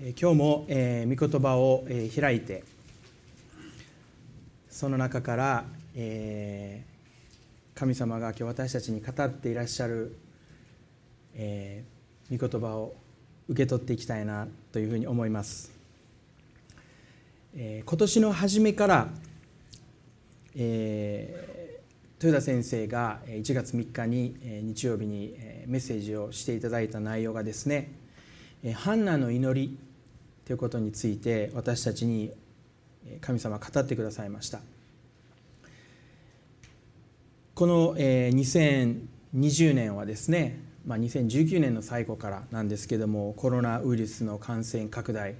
今日も、えー、御言葉を、えー、開いてその中から、えー、神様が今日私たちに語っていらっしゃる、えー、御言葉を受け取っていきたいなというふうに思います、えー、今年の初めから、えー、豊田先生が1月3日に日曜日にメッセージをしていただいた内容がですね「ハンナの祈り」ということについて私たちに神様語ってくださいました。この2020年はですね、まあ、2019年の最後からなんですけどもコロナウイルスの感染拡大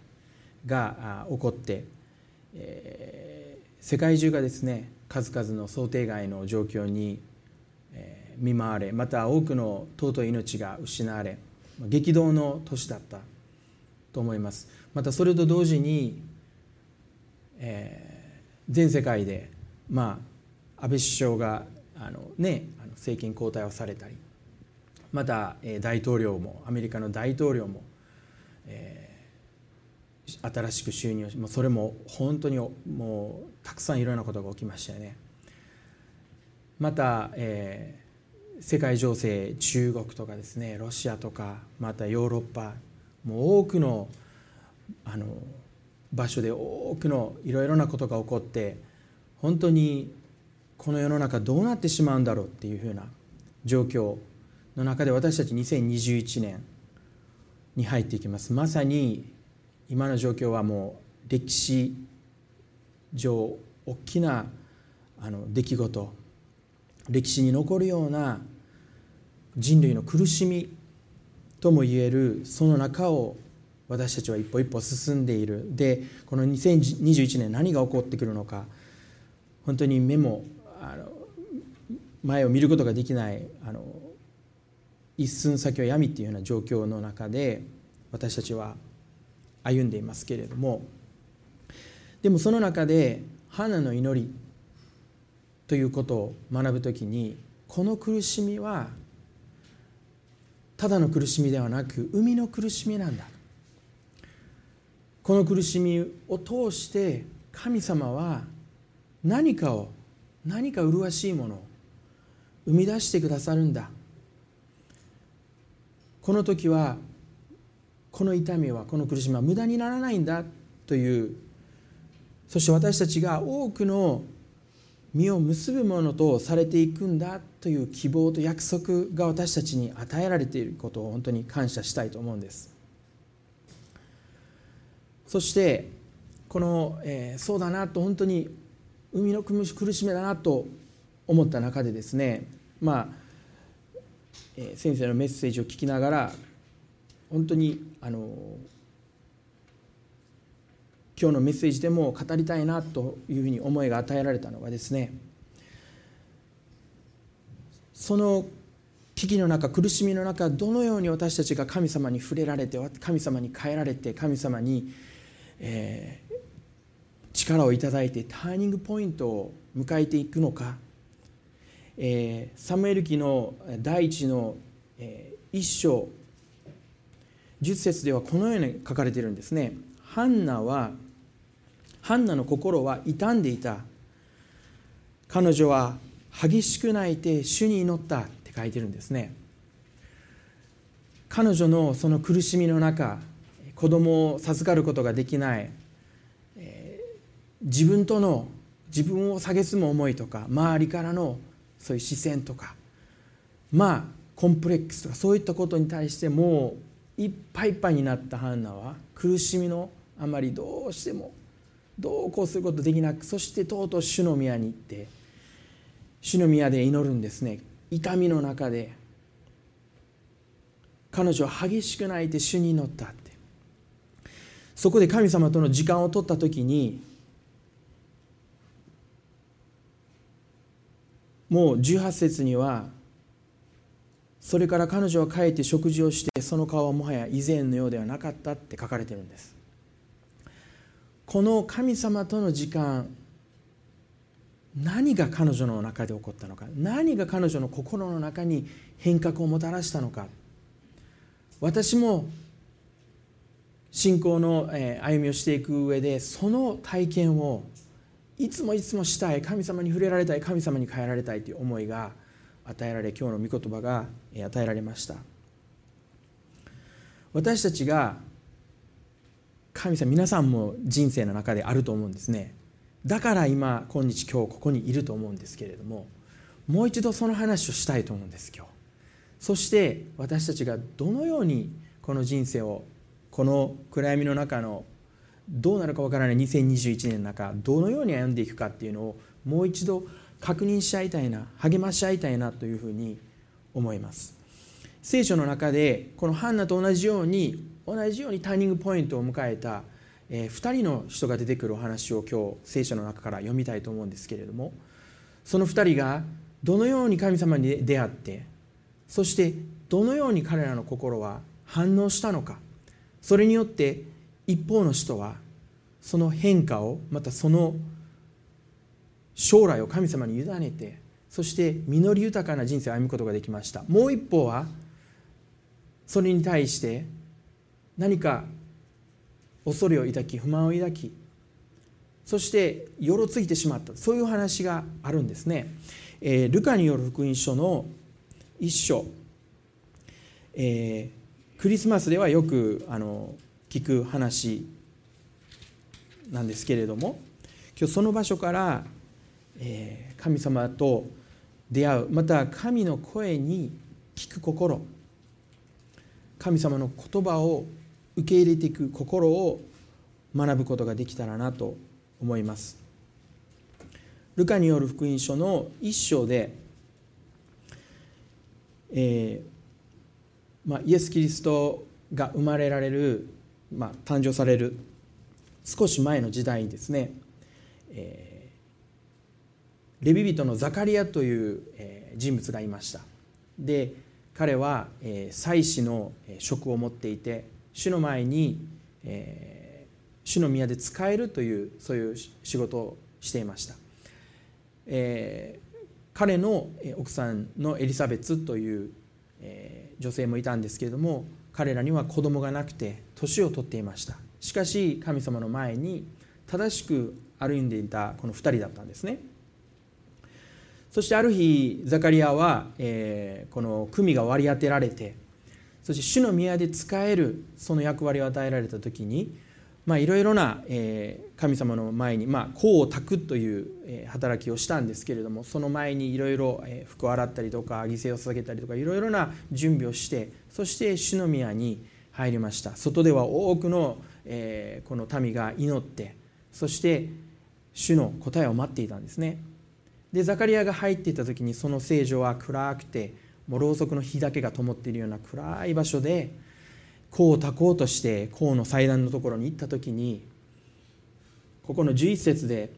が起こって、え世界中がですね数々の想定外の状況に見舞われまた多くの尊い命が失われ激動の年だったと思います。またそれと同時に、えー、全世界で、まあ、安倍首相があの、ね、あの政権交代をされたりまた、えー、大統領もアメリカの大統領も、えー、新しく就任をもうそれも本当にもうたくさんいろんなことが起きましたよね。また、えー、世界情勢中国とかですねロシアとかまたヨーロッパもう多くのあの場所で多くのいろいろなことが起こって本当にこの世の中どうなってしまうんだろうっていうふうな状況の中で私たち2021年に入っていきます。まさに今の状況はもう歴史上大きなあの出来事歴史に残るような人類の苦しみとも言えるその中を私たちは一歩一歩進んでいる。でこの2021年何が起こってくるのか。本当に目もあの前を見ることができないあの一寸先は闇っていうような状況の中で私たちは歩んでいますけれども。でもその中で花の祈りということを学ぶ時にこの苦しみはただの苦しみではなく生みの苦しみなんだこの苦しみを通して神様は何かを何か麗しいものを生み出してくださるんだ。この時はこの痛みはこの苦しみは無駄にならないんだというそして私たちが多くの実を結ぶものとされていくんだという希望と約束が私たちに与えられていることを本当に感謝したいと思うんです。そしてこの、えー、そうだなと本当に海の苦しみだなと思った中でですねまあ、えー、先生のメッセージを聞きながら本当にあの今日のメッセージでも語りたいなというふうに思いが与えられたのがですねその危機の中苦しみの中どのように私たちが神様に触れられて神様に変えられて神様にえー、力をいただいてターニングポイントを迎えていくのか、えー、サムエル記の第一の、えー、一章10節ではこのように書かれているんですね。ハンナはハンナの心は傷んでいた。彼女は激しく泣いて主に祈ったって書いてるんですね。彼女のその苦しみの中子供を授かることができない、えー、自分との自分を蔑む思いとか周りからのそういう視線とかまあコンプレックスとかそういったことに対してもういっぱいいっぱいになったハンナは苦しみのあまりどうしてもどうこうすることできなくそしてとうとう主の宮に行って主の宮で祈るんですね。痛みの中で彼女は激しく泣いて主に祈ったって。そこで神様との時間を取った時にもう18節にはそれから彼女は帰って食事をしてその顔はもはや以前のようではなかったって書かれてるんです。この神様との時間何が彼女の中で起こったのか何が彼女の心の中に変革をもたらしたのか。私も信仰の歩みをしていく上でその体験をいつもいつもしたい神様に触れられたい神様に変えられたいという思いが与えられ今日の御言葉が与えられました。私たちが神様皆さんも人生の中であると思うんですね。だから今今日今日ここにいると思うんですけれどももう一度その話をしたいと思うんです今日。そして私たちがどのようにこの人生をこの暗闇の中のどうなるかわからない2021年の中どのように歩んでいくかっていうのをもう一度確認し合いたいな励まし合いたいなというふうに思います。聖書の中でこのハンナと同じように同じようにターニングポイントを迎えた、え2人の人が出てくるお話を今日聖書の中から読みたいと思うんですけれどもその2人がどのように神様に出会ってそしてどのように彼らの心は反応したのかそれによって一方の人はその変化をまたその将来を神様に委ねてそして実り豊かな人生を歩むことができました。もう一方はそれに対して何か恐れを抱き不満を抱きそしてよろついてしまった。そういう話があるんですね、えー、ルカによる福音書の一章、えー、クリスマスではよくあの聞く話なんですけれども今日その場所から、えー、神様と出会うまた神の声に聞く心神様の言葉を受け入れていく心を学ぶことができたらなと思います。ルカによる福音書の一章でえーまあ、イエス・キリストが生まれられる、まあ、誕生される少し前の時代にですね、えー、レビ人のザカリアという、えー、人物がいました。で彼は、えー、祭司の職を持っていて主の前に、えー、主の宮で使えるというそういう仕事をしていました、えー、彼の奥さんのエリザベツというえ女性もいたんですけれども彼らには子供がなくて年を取っていました。しかし神様の前に正しく歩んでいたこの2人だったんですね。そしてある日ザカリアは、えー、この組が割り当てられてそして主の宮で使えるその役割を与えられた時に、いろいろな、神様の前に、まあ、功を炊くという、働きをしたんですけれどもその前にいろいろ服を洗ったりとか犠牲を捧げたりとかいろいろな準備をしてそして主の宮に入りました。外では多くの、この民が祈ってそして主の答えを待っていたんですね。でザカリアが入っていた時にその聖女は暗くてもうろうそくの火だけが灯っているような暗い場所で功をたこうとして功の祭壇のところに行った時にここの11節で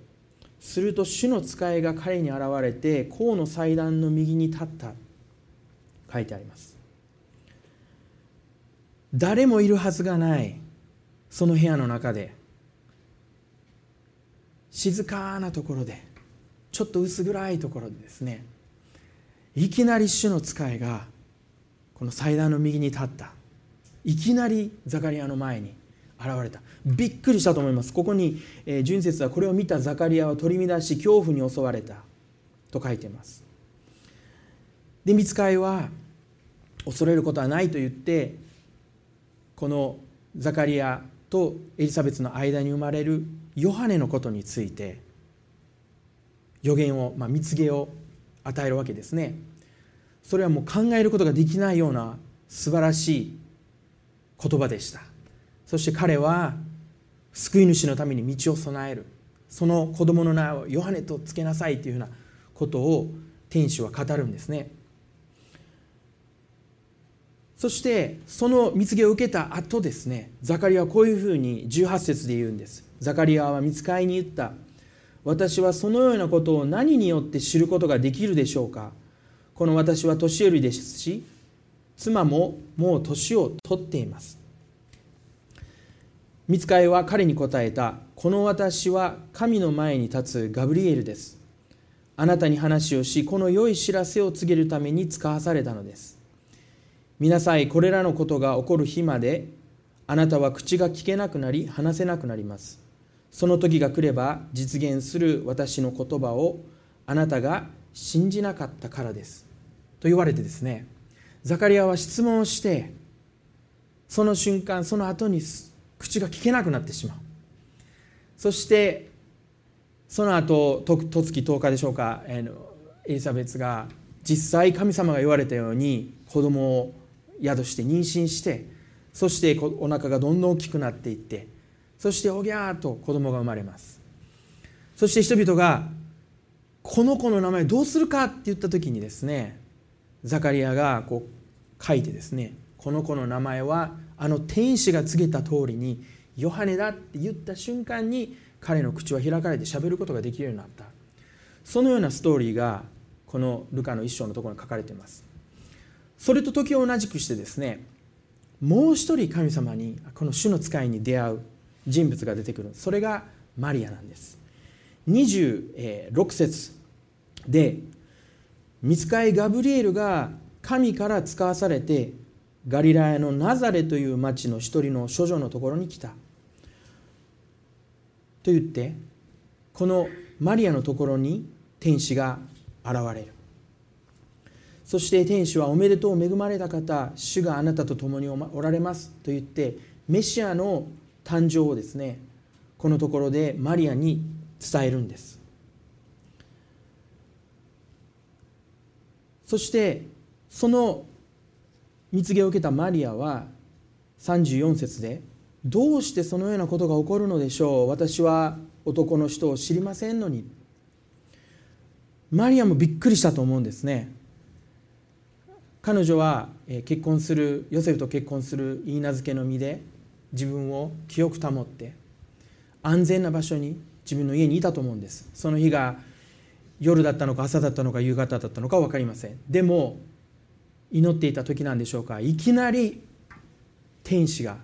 すると主の使いが彼に現れて功の祭壇の右に立った。書いてあります。誰もいるはずがないその部屋の中で。静かなところでちょっと薄暗いところでですねいきなり主の使いがこの祭壇の右に立った。いきなりザカリアの前に現れた。びっくりしたと思います。ここに、えー、純説はこれを見たザカリアは取り乱し恐怖に襲われた。と書いています。で見つかいは恐れることはないと言ってこのザカリアとエリザベスの間に生まれるヨハネのことについて予言を、まあ、蜜毛を与えるわけですね。それはもう考えることができないような素晴らしい言葉でした。そして彼は救い主のために道を備える。その子供の名をヨハネとつけなさいというふうなことを天使は語るんですね。そしてその蜜毛を受けた後ですねザカリアはこういうふうに18節で言うんです。ザカリアは見つかいに言った。私はそのようなことを何によって知ることができるでしょうか。この私は年寄りですし妻ももう年を取っています。見つかいは彼に答えたこの私は神の前に立つガブリエルです。あなたに話をしこの良い知らせを告げるために使わされたのです。見なさいこれらのことが起こる日まであなたは口が聞けなくなり話せなくなります。その時が来れば実現する私の言葉をあなたが信じなかったからです。と言われてですね。ザカリアは質問をしてその瞬間その後に口が聞けなくなってしまう。そしてその後とつき10日でしょうかエリザベスが実際神様が言われたように子供を宿して妊娠してそしてお腹がどんどん大きくなっていってそしておぎゃーと子供が生まれます。そして人々がこの子の名前どうするかって言った時にですねザカリアがこう書いてですねこの子の名前はあの天使が告げた通りにヨハネだって言った瞬間に彼の口は開かれて喋ることができるようになった。そのようなストーリーがこのルカの一章のところに書かれています。それと時を同じくしてですねもう一人神様にこの主の使いに出会う人物が出てくる。それがマリアなんです。26節で見つかいガブリエルが神から使わされてガリラヤのナザレという町の一人の処女のところに来た。と言ってこのマリアのところに天使が現れる。そして天使はおめでとう恵まれた方主があなたと共におられます。と言ってメシアの誕生をですねこのところでマリアに伝えるんです。そしてその蜜毛を受けたマリアは34節でどうしてそのようなことが起こるのでしょう？私は男の人を知りませんのに。マリアもびっくりしたと思うんですね。彼女は結婚するヨセフと結婚する言い名付けの身で自分を清く保って安全な場所に自分の家にいたと思うんです。その日が夜だったのか朝だったのか夕方だったのか分かりません。でも祈っていた時なんでしょうか。いきなり天使が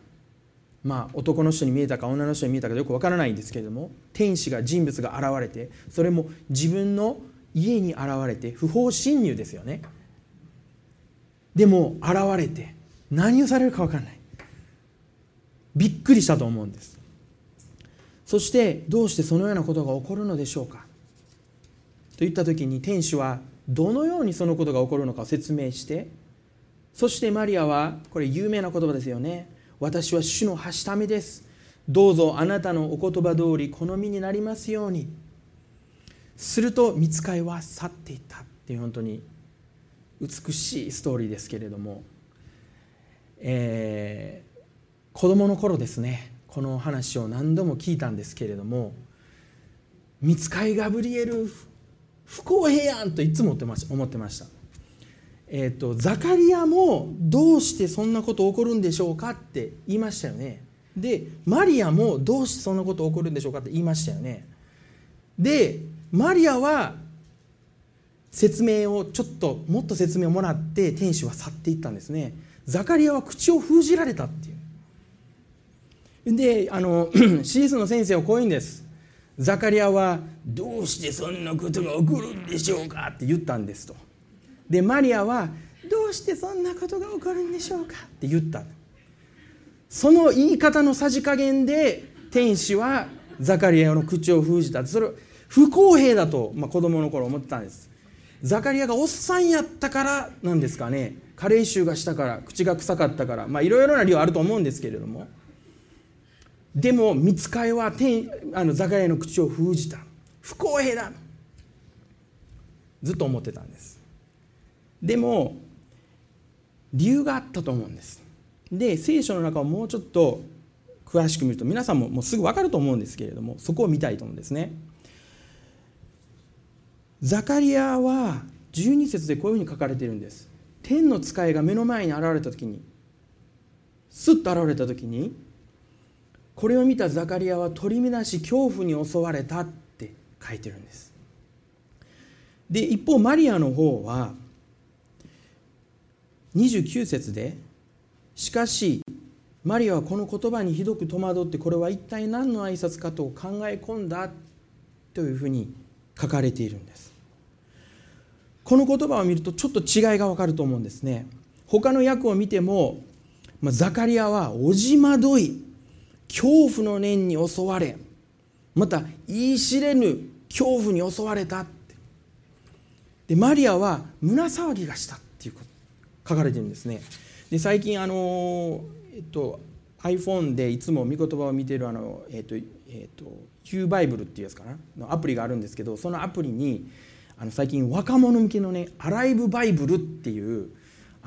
まあ男の人に見えたか女の人に見えたかよく分からないんですけれども天使が人物が現れてそれも自分の家に現れて不法侵入ですよね。でも現れて何をされるか分からない。びっくりしたと思うんです。そしてどうしてそのようなことが起こるのでしょうか。といった時に天使はどのようにそのことが起こるのかを説明してそしてマリアはこれ有名な言葉ですよね。私は主のはしためです。どうぞあなたのお言葉通り好みになりますように。すると見つかいは去っていったっていう本当に美しいストーリーですけれども、えー、子供の頃ですね。この話を何度も聞いたんですけれども「見つかいガブリエル不公平やん!」といつも思ってました思ってました。えーと、ザカリアもどうしてそんなこと起こるんでしょうかって言いましたよねでマリアもどうしてそんなこと起こるんでしょうかって言いましたよねでマリアは説明をちょっともっと説明をもらって天使は去っていったんですねザカリアは口を封じられたっていうであの シリスの先生はこういうんですザカリアはどうしてそんなことが起こるんでしょうか？って言ったんですと。でマリアはどうしてそんなことが起こるんでしょうか？って言ったその言い方のさじ加減で天使はザカリアの口を封じた。それ不公平だと、まあ、子供の頃思ってたんです。ザカリアがおっさんやったからなんですかね。加齢臭がしたから口が臭かったからまあいろいろな理由あると思うんですけれども。でも見つかいは天あのザカリアの口を封じた。不公平だ。ずっと思ってたんです。でも理由があったと思うんです。で聖書の中をもうちょっと詳しく見ると皆さんももうすぐ分かると思うんですけれどもそこを見たいと思うんですね。ザカリアは12節でこういうふうに書かれているんです。天の使いが目の前に現れた時にスッと現れた時にこれを見たザカリアは取り乱し恐怖に襲われたって書いてるんです。で一方マリアの方は29節でしかしマリアはこの言葉にひどく戸惑ってこれは一体何の挨拶かと考え込んだというふうに書かれているんです。この言葉を見るとちょっと違いがわかると思うんですね。他の訳を見てもまあ、ザカリアはおじまどい。恐怖の念に襲われまた言い知れぬ恐怖に襲われたって。でマリアは胸騒ぎがしたっていうこと書かれてるんですね。で最近あの、えっと、iPhone でいつも御言葉を見てるあの、えっとえっと、Q バイブルっていうやつかなのアプリがあるんですけどそのアプリにあの最近若者向けのねアライブバイブルっていう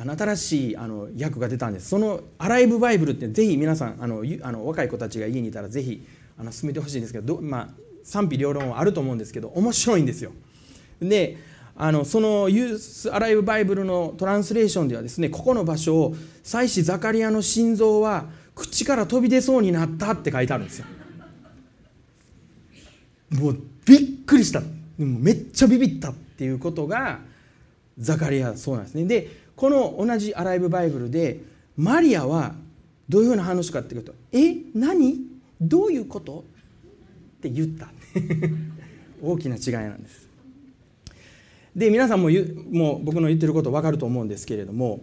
新しいあの訳が出たんです。そのアライブバイブルってぜひ皆さんあのあの若い子たちが家にいたらぜひあの進めてほしいんですけどまあ、賛否両論はあると思うんですけど面白いんですよ。であのそのユース・アライブ・バイブルのトランスレーションではですねここの場所を祭司ザカリアの心臓は口から飛び出そうになったって書いてあるんですよ。もうびっくりした。めっちゃビビったっていうことがザカリアそうなんですね。でこの同じアライブバイブルでマリアはどういうふうな話かっていうと「え何？どういうこと?」って言った 大きな違いなんです。で皆さんももう僕の言ってること分かると思うんですけれども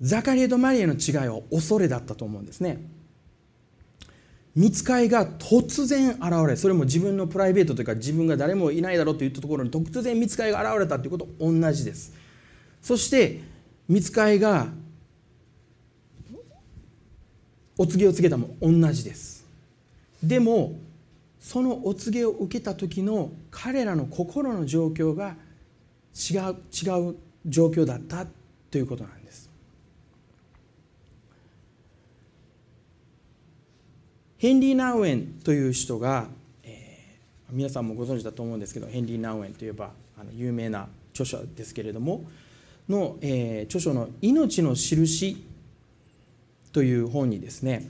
ザカリエとマリアの違いは恐れだったと思うんですね。見つかいが突然現れそれも自分のプライベートというか自分が誰もいないだろうといったところに突然見つかいが現れたということ同じですそして見つかいがお告げを告げたも同じです。でもそのお告げを受けた時の彼らの心の状況が違う違う状況だったということなんです。ヘンリー・ナウエンという人が、えー、皆さんもご存知だと思うんですけどヘンリー・ナウエンといえばあの有名な著者ですけれどもの、えー、著書の「命の印」という本にですね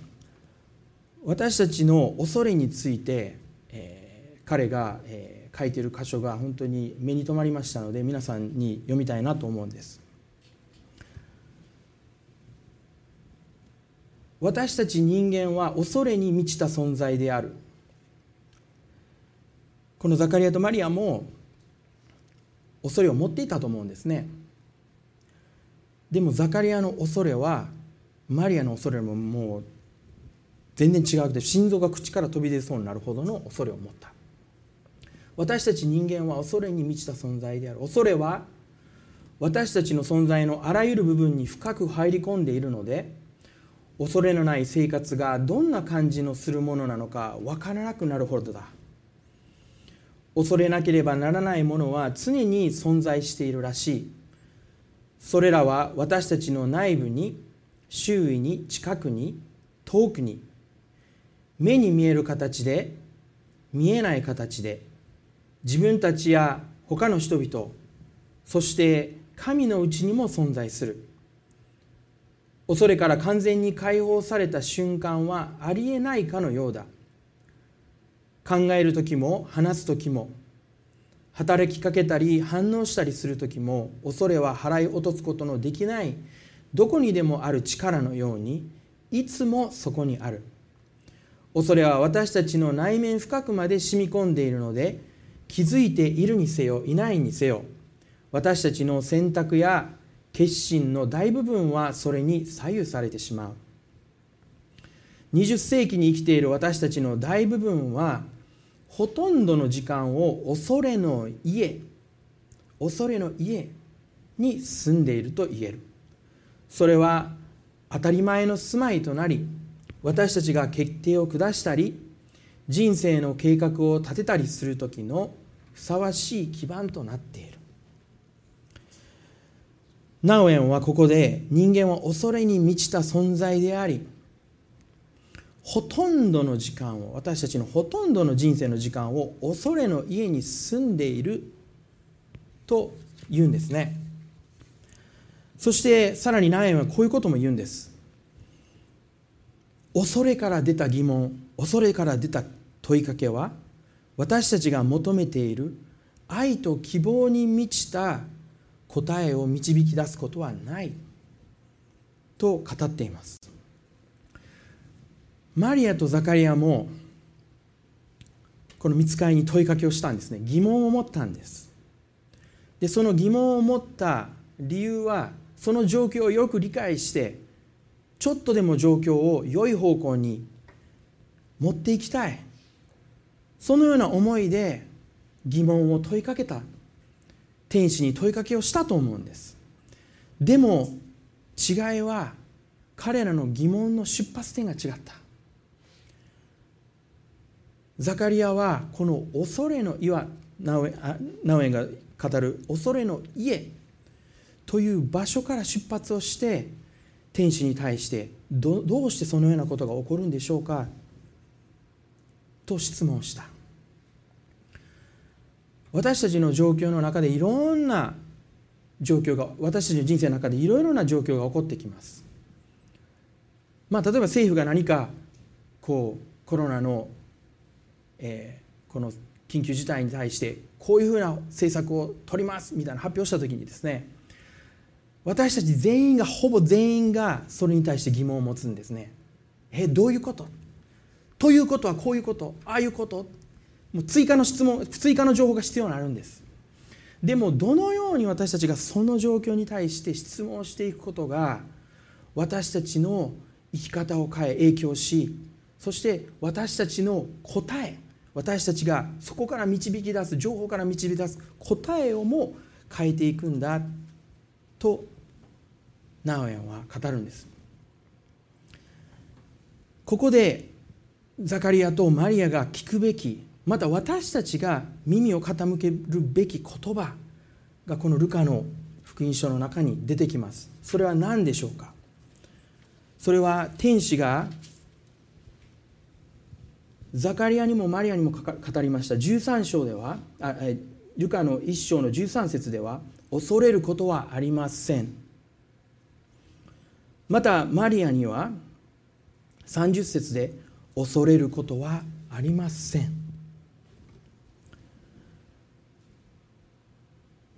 私たちの恐れについて、えー、彼が、えー、書いてる箇所が本当に目に留まりましたので皆さんに読みたいなと思うんです。私たち人間は恐れに満ちた存在であるこのザカリアとマリアも恐れを持っていたと思うんですねでもザカリアの恐れはマリアの恐れももう全然違うくて心臓が口から飛び出そうになるほどの恐れを持った。私たち人間は恐れに満ちた存在である。恐れは私たちの存在のあらゆる部分に深く入り込んでいるので恐れのない生活がどんな感じのするものなのか分からなくなるほどだ。恐れなければならないものは常に存在しているらしい。それらは私たちの内部に周囲に近くに遠くに目に見える形で見えない形で自分たちや他の人々そして神のうちにも存在する。恐れから完全に解放された瞬間はありえないかのようだ。考える時も話す時も働きかけたり反応したりする時も恐れは払い落とすことのできないどこにでもある力のようにいつもそこにある。恐れは私たちの内面深くまで染み込んでいるので気づいているにせよいないにせよ。私たちの選択や決心の大部分はそれに左右されてしまう。20世紀に生きている私たちの大部分はほとんどの時間を恐れの家恐れの家に住んでいると言える。それは当たり前の住まいとなり私たちが決定を下したり人生の計画を立てたりする時のふさわしい基盤となっている。ナオエンはここで人間は恐れに満ちた存在でありほとんどの時間を私たちのほとんどの人生の時間を恐れの家に住んでいると言うんですね。そしてさらにナエンはこういうことも言うんです。恐れから出た疑問恐れから出た問いかけは私たちが求めている愛と希望に満ちた答えを導き出すことはないと語っています。マリアとザカリアもこの見つかりに問いかけをしたんですね。疑問を持ったんです。でその疑問を持った理由はその状況をよく理解してちょっとでも状況を良い方向に持っていきたい。そのような思いで疑問を問いかけた。天使に問いかけをしたと思うんです。でも違いは彼らの疑問の出発点が違った。ザカリアはこの恐れの岩ナウエンが語る恐れの家という場所から出発をして天使に対してどどうしてそのようなことが起こるんでしょうかと質問した。私たちの状況の中でいろんな状況が私たちの人生の中でいろいろな状況が起こってきます。まあ例えば政府が何かこうコロナの、えー、この緊急事態に対してこういうふうな政策を取りますみたいな発表した時にですね私たち全員がほぼ全員がそれに対して疑問を持つんですね。えどういうこと？ということはこういうこと？ああいうこと？もう追加の質問追加の情報が必要になるんです。でもどのように私たちがその状況に対して質問していくことが私たちの生き方を変え影響しそして私たちの答え私たちがそこから導き出す情報から導き出す答えをも変えていくんだとナオエンは語るんです。ここでザカリアとマリアが聞くべきまた私たちが耳を傾けるべき言葉がこのルカの福音書の中に出てきます。それは何でしょうか？それは天使がザカリアにもマリアにも語りました。13章ではあルカの1章の13節では恐れることはありません。またマリアには30節で恐れることはありません。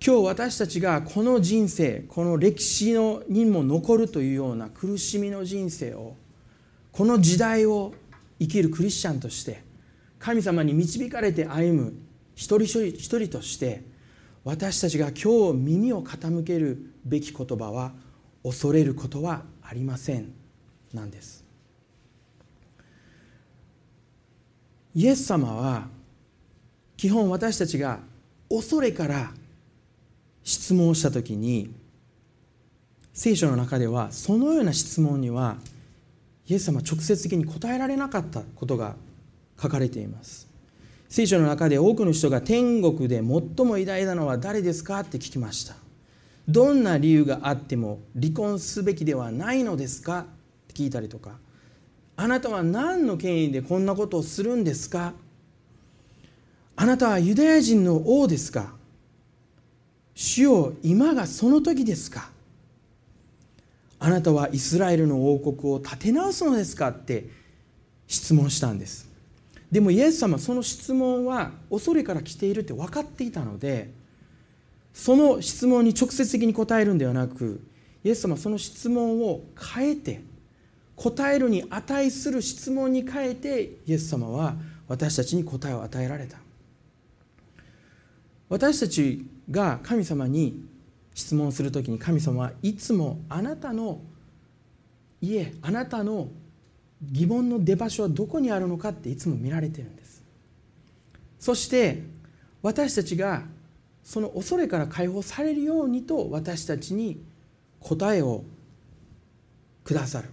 今日私たちがこの人生この歴史のにも残るというような苦しみの人生をこの時代を生きるクリスチャンとして神様に導かれて歩む一人一人として私たちが今日耳を傾けるべき言葉は恐れることはありません。なんです。イエス様は基本私たちが恐れから質問をした時に聖書の中ではそのような質問にはイエス様直接的に答えられなかったことが書かれています。聖書の中で多くの人が天国で最も偉大なのは誰ですかって聞きました。どんな理由があっても離婚すべきではないのですかって聞いたりとか。あなたは何の権威でこんなことをするんですか。あなたはユダヤ人の王ですか。主よ今がその時ですか。あなたはイスラエルの王国を立て直すのですかって質問したんです。でもイエス様その質問は恐れから来ているって分かっていたのでその質問に直接的に答えるんではなくイエス様その質問を変えて答えるに値する質問に変えてイエス様は私たちに答えを与えられた。私たちが神様に質問する時に神様はいつもあなたの家あなたの疑問の出場所はどこにあるのかっていつも見られてるんです。そして私たちがその恐れから解放されるようにと私たちに答えをくださる、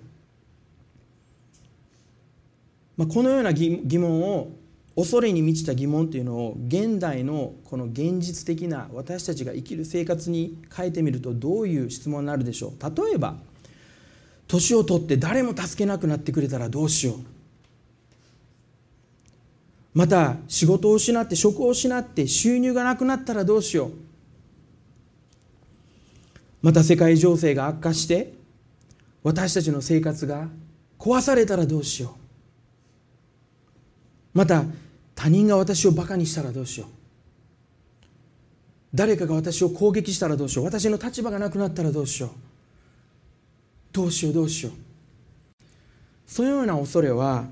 まあ、このような疑問を恐れに満ちた疑問というのを現代のこの現実的な私たちが生きる生活に変えてみるとどういう質問になるでしょう。例えば年を取って誰も助けなくなってくれたらどうしよう。また仕事を失って職を失って収入がなくなったらどうしよう。また世界情勢が悪化して私たちの生活が壊されたらどうしよう。また他人が私をバカにしたらどうしよう。誰かが私を攻撃したらどうしよう。私の立場がなくなったらどうしよう。どうしようどうしよう。そのような恐れは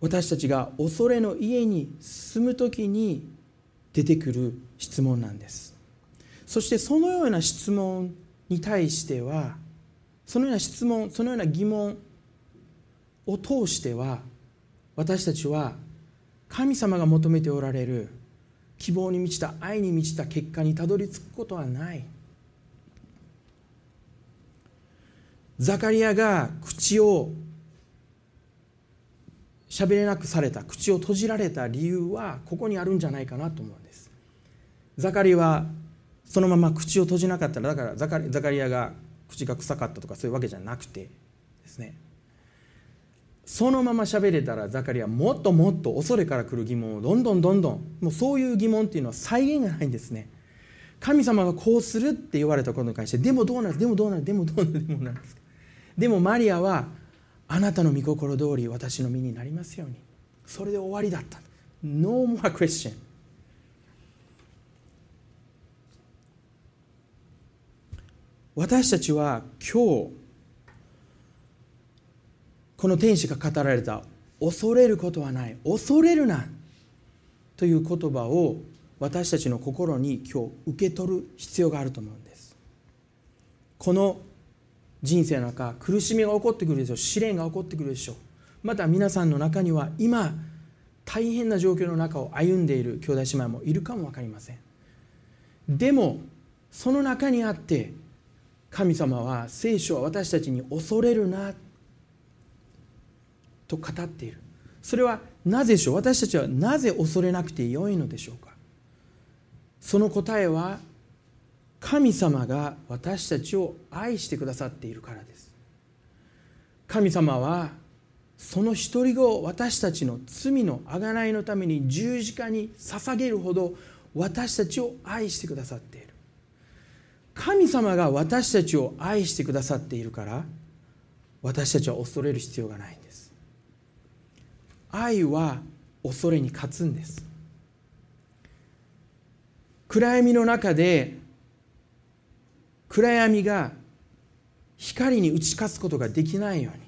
私たちが恐れの家に住む時に出てくる質問なんです。そしてそのような質問に対してはそのような質問そのような疑問を通しては私たちは神様が求めておられる希望に満ちた愛に満ちた結果にたどり着くことはない。ザカリアが口を喋れなくされた口を閉じられた理由はここにあるんじゃないかなと思うんです。ザカリはそのまま口を閉じなかったらだからザカザカリアが口が臭かったとかそういうわけじゃなくてですね。そのまま喋れたらザカリアもっともっと恐れから来る疑問をどんどんどんどんもうそういう疑問っていうのは再現がないんですね。神様がこうするって言われたことに関してでもどうなるでもどうなるでもどうなるでもなんです。でもマリアはあなたの御心通り私の身になりますように。それで終わりだった。No more question 私たちは今日この天使が語られた恐れることはない恐れるなという言葉を私たちの心に今日受け取る必要があると思うんです。この人生の中苦しみが起こってくるでしょう試練が起こってくるでしょう。また皆さんの中には今大変な状況の中を歩んでいる兄弟姉妹もいるかも分かりません。でもその中にあって神様は聖書は私たちに恐れるなと語っている。それはなぜでしょう？私たちはなぜ恐れなくてよいのでしょうか？その答えは神様が私たちを愛してくださっているからです。神様はその一人子を私たちの罪の贖いのために十字架に捧げるほど私たちを愛してくださっている。神様が私たちを愛してくださっているから私たちは恐れる必要がない。愛は恐れに勝つんです。暗闇の中で暗闇が光に打ち勝つことができないように。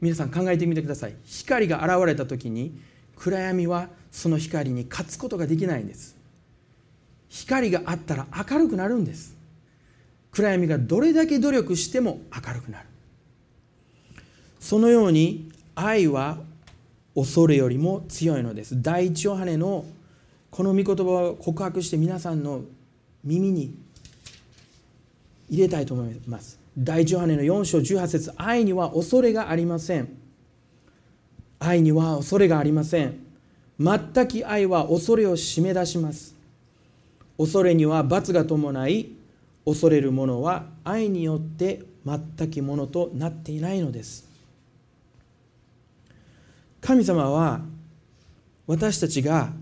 皆さん考えてみてください。光が現れた時に暗闇はその光に勝つことができないんです。光があったら明るくなるんです。暗闇がどれだけ努力しても明るくなる。そのように愛は恐れよりも強いのです。第一ヨハネのこの御言葉を告白して皆さんの耳に入れたいと思います。第一ヨハネの4章18節愛には恐れがありません。愛には恐れがありません。全き愛は恐れを締め出します。恐れには罰が伴い恐れる者は愛によって全きものとなっていないのです。神様は私たちが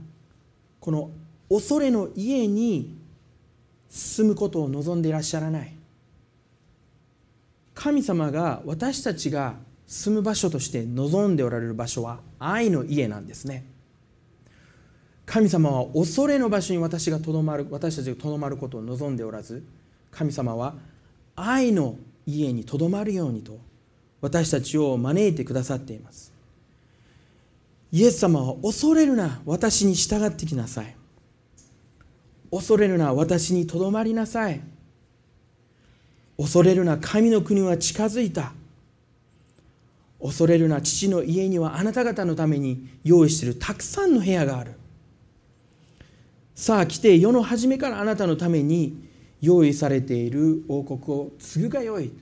この恐れの家に住むことを望んでいらっしゃらない。神様が私たちが住む場所として望んでおられる場所は愛の家なんですね。神様は恐れの場所に私がとどまる私たちがとどまることを望んでおらず神様は愛の家にとどまるようにと私たちを招いてくださっています。イエス様は恐れるな私に従ってきなさい。恐れるな私にとどまりなさい。恐れるな神の国は近づいた。恐れるな父の家にはあなた方のために用意しているたくさんの部屋がある。さあ来て世の初めからあなたのために用意されている王国を継ぐがよい。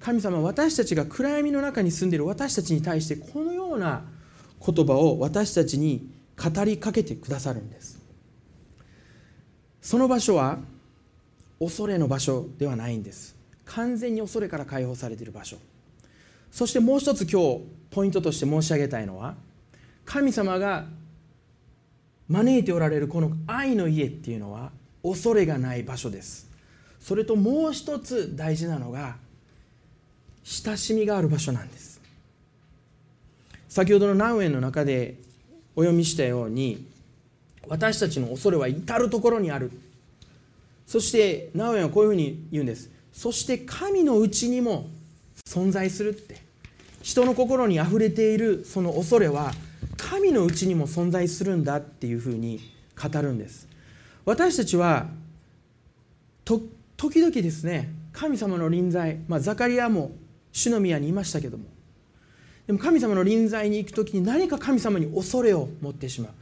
神様私たちが暗闇の中に住んでいる私たちに対してこのような言葉を私たちに語りかけてくださるんです。その場所は恐れの場所ではないんです。完全に恐れから解放されている場所。そしてもう一つ今日ポイントとして申し上げたいのは神様が招いておられるこの愛の家っていうのは恐れがない場所です。それともう一つ大事なのが親しみがある場所なんです。先ほどのナウエンの中でお読みしたように私たちの恐れは至る所にある。そしてナウエンはこういうふうに言うんです。そして神のうちにも存在するって。人の心にあふれているその恐れは神のうちにも存在するんだっていうふうに語るんです。私たちは時々ですね神様の臨在、まあ、ザカリアも主の宮にいましたけどもでも神様の臨在に行く時に何か神様に恐れを持ってしまう。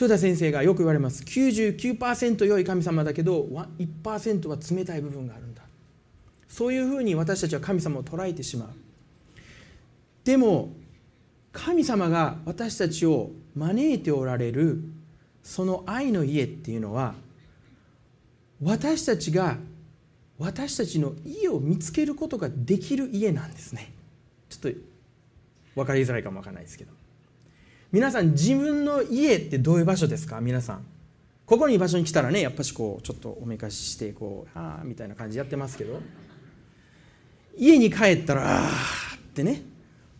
豊田先生がよく言われます。99%良い神様だけど1%は冷たい部分があるんだ。そういうふうに私たちは神様を捉えてしまう。でも神様が私たちを招いておられるその愛の家っていうのは私たちが私たちの家を見つけることができる家なんですね。ちょっと分かりづらいかも分からないですけど。皆さん自分の家ってどういう場所ですか？皆さん。ここに場所に来たらねやっぱしこうちょっとおめかししてこうああみたいな感じやってますけど。家に帰ったらああってね。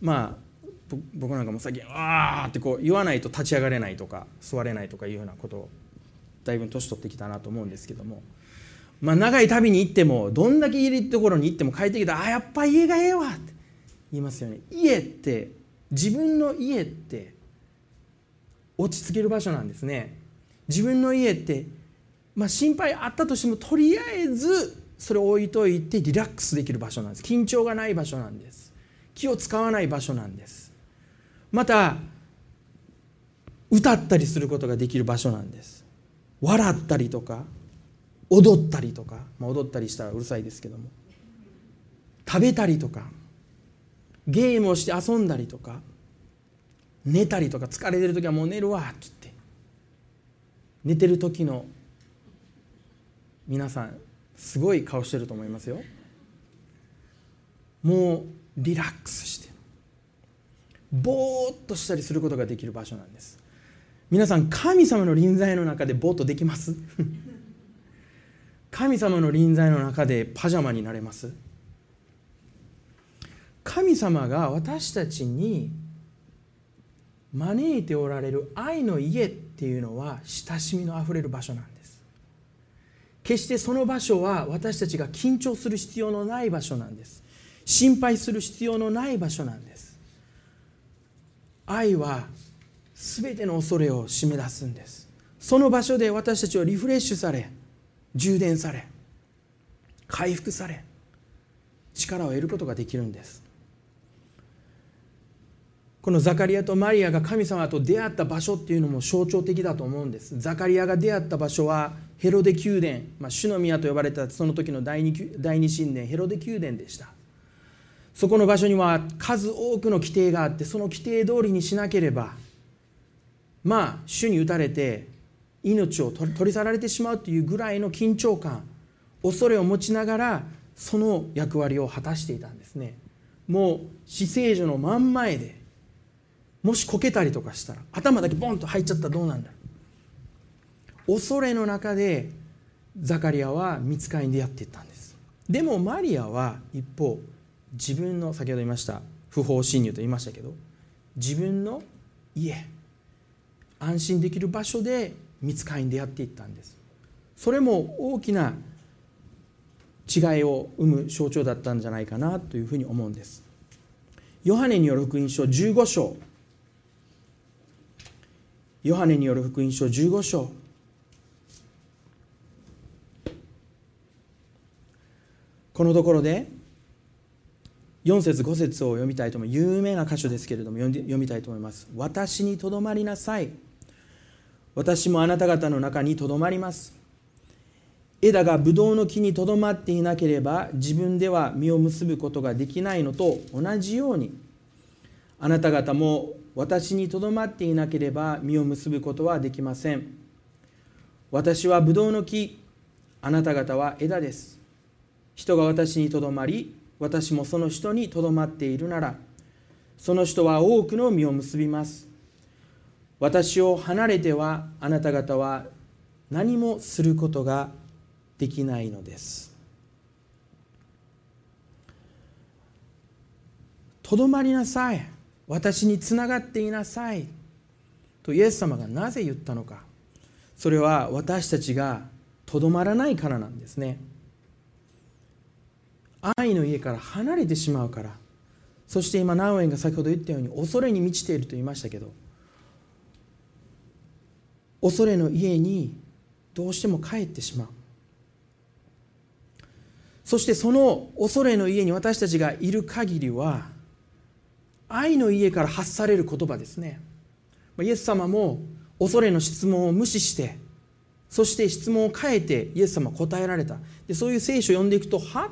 まあ僕なんかも最近「ああ」ってこう言わないと立ち上がれないとか座れないとかいうようなことをだいぶ年取ってきたなと思うんですけども。まあ、長い旅に行ってもどんだけいいところに行っても帰ってきたら「あやっぱ家がええわ」って言いますよね。家って自分の家って落ち着ける場所なんですね。自分の家って、まあ、心配あったとしてもとりあえずそれを置いといてリラックスできる場所なんです。緊張がない場所なんです。気を使わない場所なんです。また歌ったりすることができる場所なんです。笑ったりとか踊ったりとか、まあ、踊ったりしたらうるさいですけども食べたりとかゲームをして遊んだりとか寝たりとか疲れてる時はもう寝るわって言って。寝てる時の皆さんすごい顔してると思いますよ。もうリラックスしてぼーっとしたりすることができる場所なんです。皆さん神様の臨在の中でぼーっとできます？神様の臨在の中でパジャマになれます。神様が私たちに招いておられる愛の家っていうのは親しみのあふれる場所なんです。決してその場所は私たちが緊張する必要のない場所なんです。心配する必要のない場所なんです。愛は全ての恐れを締め出すんです。その場所で私たちはリフレッシュされ充電され回復され力を得ることができるんです。このザカリアとマリアが神様と出会った場所っていうのも象徴的だと思うんです。ザカリアが出会った場所はヘロデ宮殿、まあ、主の宮と呼ばれたその時の第二神殿ヘロデ宮殿でした。そこの場所には数多くの規定があってその規定通りにしなければまあ主に打たれて命を取り去られてしまうというぐらいの緊張感恐れを持ちながらその役割を果たしていたんですね。もう死聖所の真ん前でもしこけたりとかしたら頭だけボンと入っちゃったらどうなんだろう。恐れの中でザカリアは見つかりに出会っていったんです。でもマリアは一方自分の先ほど言いました不法侵入と言いましたけど自分の家安心できる場所で見つかりに出会っていったんです。それも大きな違いを生む象徴だったんじゃないかなというふうに思うんです。ヨハネによる福音書15章。ヨハネによる福音書15章。このところで4節5節を読みたいと思います有名な箇所ですけれども読みたいと思います。私にとどまりなさい。私もあなた方の中にとどまります。枝がブドウの木にとどまっていなければ自分では実を結ぶことができないのと同じようにあなた方も私にとどまっていなければ実を結ぶことはできません。私はブドウの木あなた方は枝です。人が私にとどまり私もその人にとどまっているならその人は多くの実を結びます。私を離れてはあなた方は何もすることができないのです。とどまりなさい。私につながっていなさい。とイエス様がなぜ言ったのか。それは私たちがとどまらないからなんですね。愛の家から離れてしまうから。そして今ナウエンが先ほど言ったように恐れに満ちていると言いましたけど。恐れの家にどうしても帰ってしまう。そしてその恐れの家に私たちがいる限りは愛の家から発される言葉ですね。イエス様も恐れの質問を無視してそして質問を変えてイエス様答えられた。でそういう聖書を読んでいくとは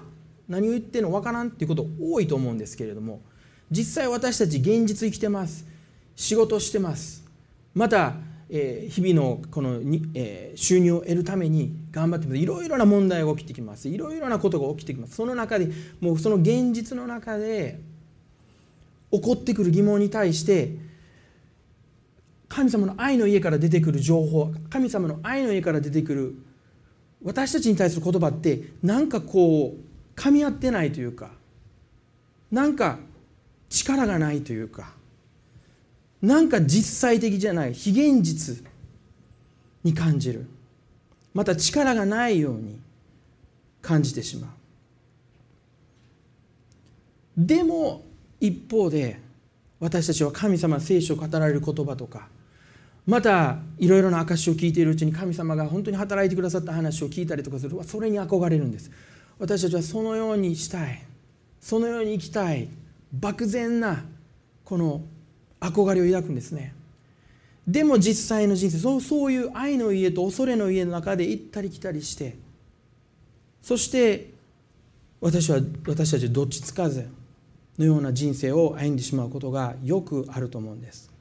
何を言ってるのわからんっていうこと多いと思うんですけれども実際私たち現実生きてます。仕事してます。また、え、日々のこのに、え、収入を得るために頑張ってます。いろいろな問題が起きてきます。いろいろなことが起きてきます。その中でもうその現実の中で起こってくる疑問に対して神様の愛の家から出てくる情報神様の愛の家から出てくる私たちに対する言葉ってなんかこう噛み合ってないというかなんか力がないというかなんか実際的じゃない非現実に感じる。また力がないように感じてしまう。でも一方で私たちは神様聖書を語られる言葉とかまたいろいろな証を聞いているうちに神様が本当に働いてくださった話を聞いたりとかする。それに憧れるんです。私たちはそのようにしたい。そのように生きたい。漠然なこの憧れを抱くんですね。でも実際の人生そうそういう愛の家と恐れの家の中で行ったり来たりしてそして私は私たちどっちつかずのような人生を歩んでしまうことがよくあると思うんです。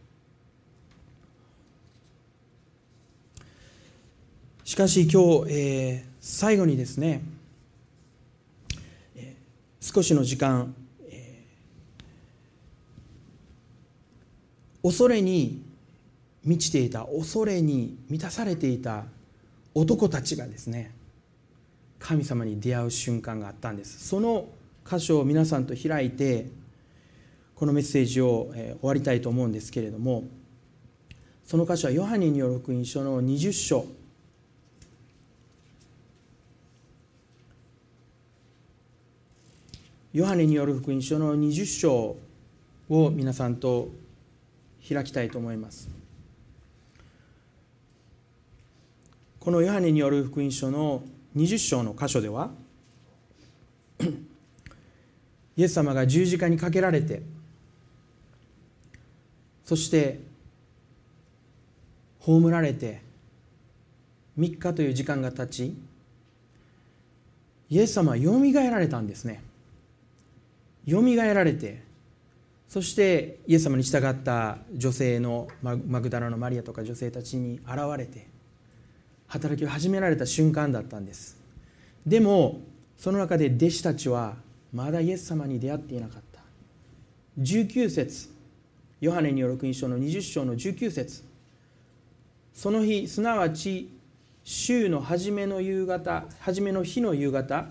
しかし今日、えー、最後にですね、少しの時間、えー、恐れに満ちていた恐れに満たされていた男たちがですね神様に出会う瞬間があったんです。その箇所を皆さんと開いてこのメッセージを終わりたいと思うんですけれどもその箇所はヨハネによる福音書の20章。ヨハネによる福音書の20章を皆さんと開きたいと思います。このヨハネによる福音書の20章の箇所では イエス様が十字架にかけられてそして葬られて3日という時間が経ちイエス様はよみがえられたんですね。よみがえられてそしてイエス様に従った女性のマグダラのマリアとか女性たちに現れて働きを始められた瞬間だったんです。でもその中で弟子たちはまだイエス様に出会っていなかった。19節ヨハネによる福音書の20章の19節。その日すなわち週の初めの夕方初めの日の夕方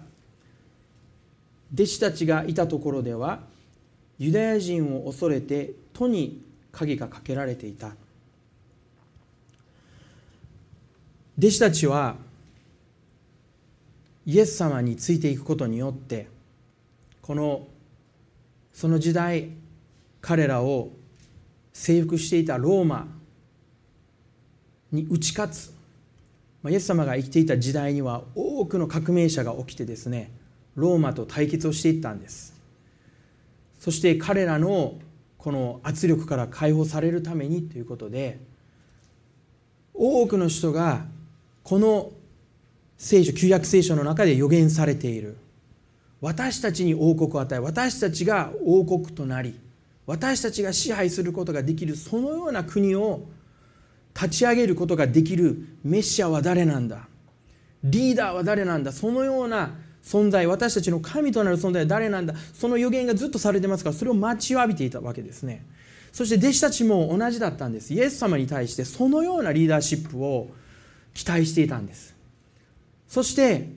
弟子たちがいたところではユダヤ人を恐れて戸に鍵がかけられていた。弟子たちはイエス様についていくことによってこのその時代彼らを征服していたローマに打ち勝つ。イエス様が生きていた時代には多くの革命者が起きてですねローマと対決をしていったんです。そして彼らのこの圧力から解放されるためにということで多くの人がこの聖書旧約聖書の中で予言されている。私たちに王国を与え私たちが王国となり私たちが支配することができるそのような国を立ち上げることができるメシアは誰なんだ？リーダーは誰なんだ？そのような存在私たちの神となる存在は誰なんだ？その予言がずっとされてますからそれを待ちわびていたわけですね。そして弟子たちも同じだったんです。イエス様に対してそのようなリーダーシップを期待していたんです。そして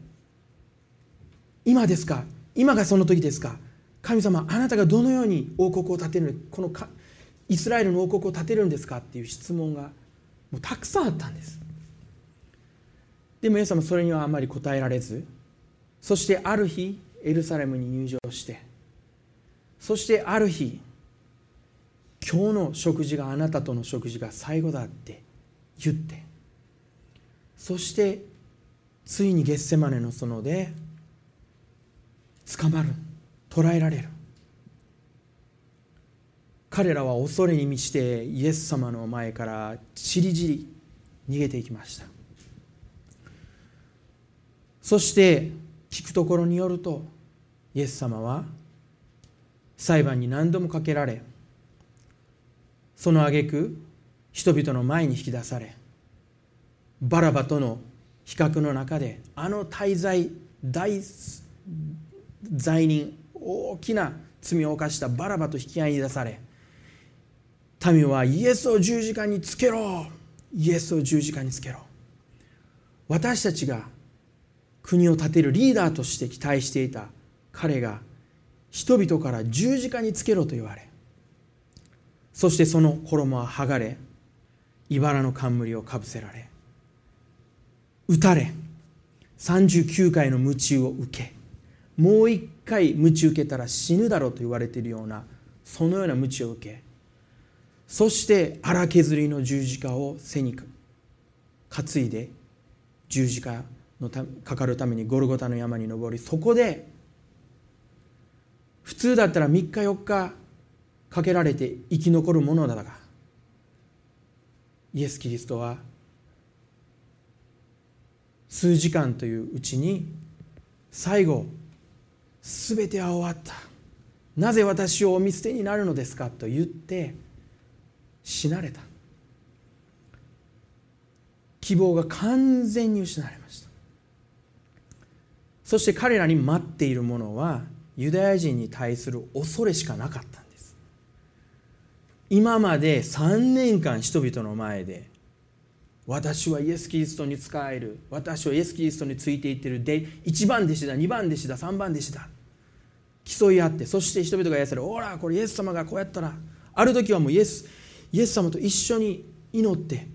今ですか？今がその時ですか？神様あなたがどのように王国を建てるこのかイスラエルの王国を建てるんですか？っていう質問がもうたくさんあったんです。でもイエス様それにはあまり答えられずそしてある日エルサレムに入場してそしてある日今日の食事があなたとの食事が最後だって言ってそしてついにゲッセマネの園で捕まる捕らえられる。彼らは恐れに満ちてイエス様の前からちりじり逃げていきました。そして聞くところによるとイエス様は裁判に何度もかけられその挙句人々の前に引き出されバラバとの比較の中であの大罪大罪人大きな罪を犯したバラバと引き合いに出され民はイエスを十字架につけろイエスを十字架につけろ。私たちが国を建てるリーダーとして期待していた彼が人々から十字架につけろと言われそしてその衣は剥がれ茨の冠をかぶせられ撃たれ39回の鞭を受けもう一回鞭受けたら死ぬだろうと言われているようなそのような鞭を受けそして荒削りの十字架を背に担いで十字架のたかかるためにゴルゴタの山に登りそこで普通だったら3日4日かけられて生き残るものだがイエス・キリストは数時間といううちに最後全ては終わった。なぜ私をお見捨てになるのですかと言って死なれた。希望が完全に失われました。そして彼らに待っているものはユダヤ人に対する恐れしかなかったんです。今まで3年間人々の前で私はイエス・キリストに仕える私はイエス・キリストについていってる。で1番弟子だ2番弟子だ3番弟子だ。競い合ってそして人々が言わせる。ほらこれイエス様がこうやったら。ある時はもうイエスイエス様と一緒に祈って。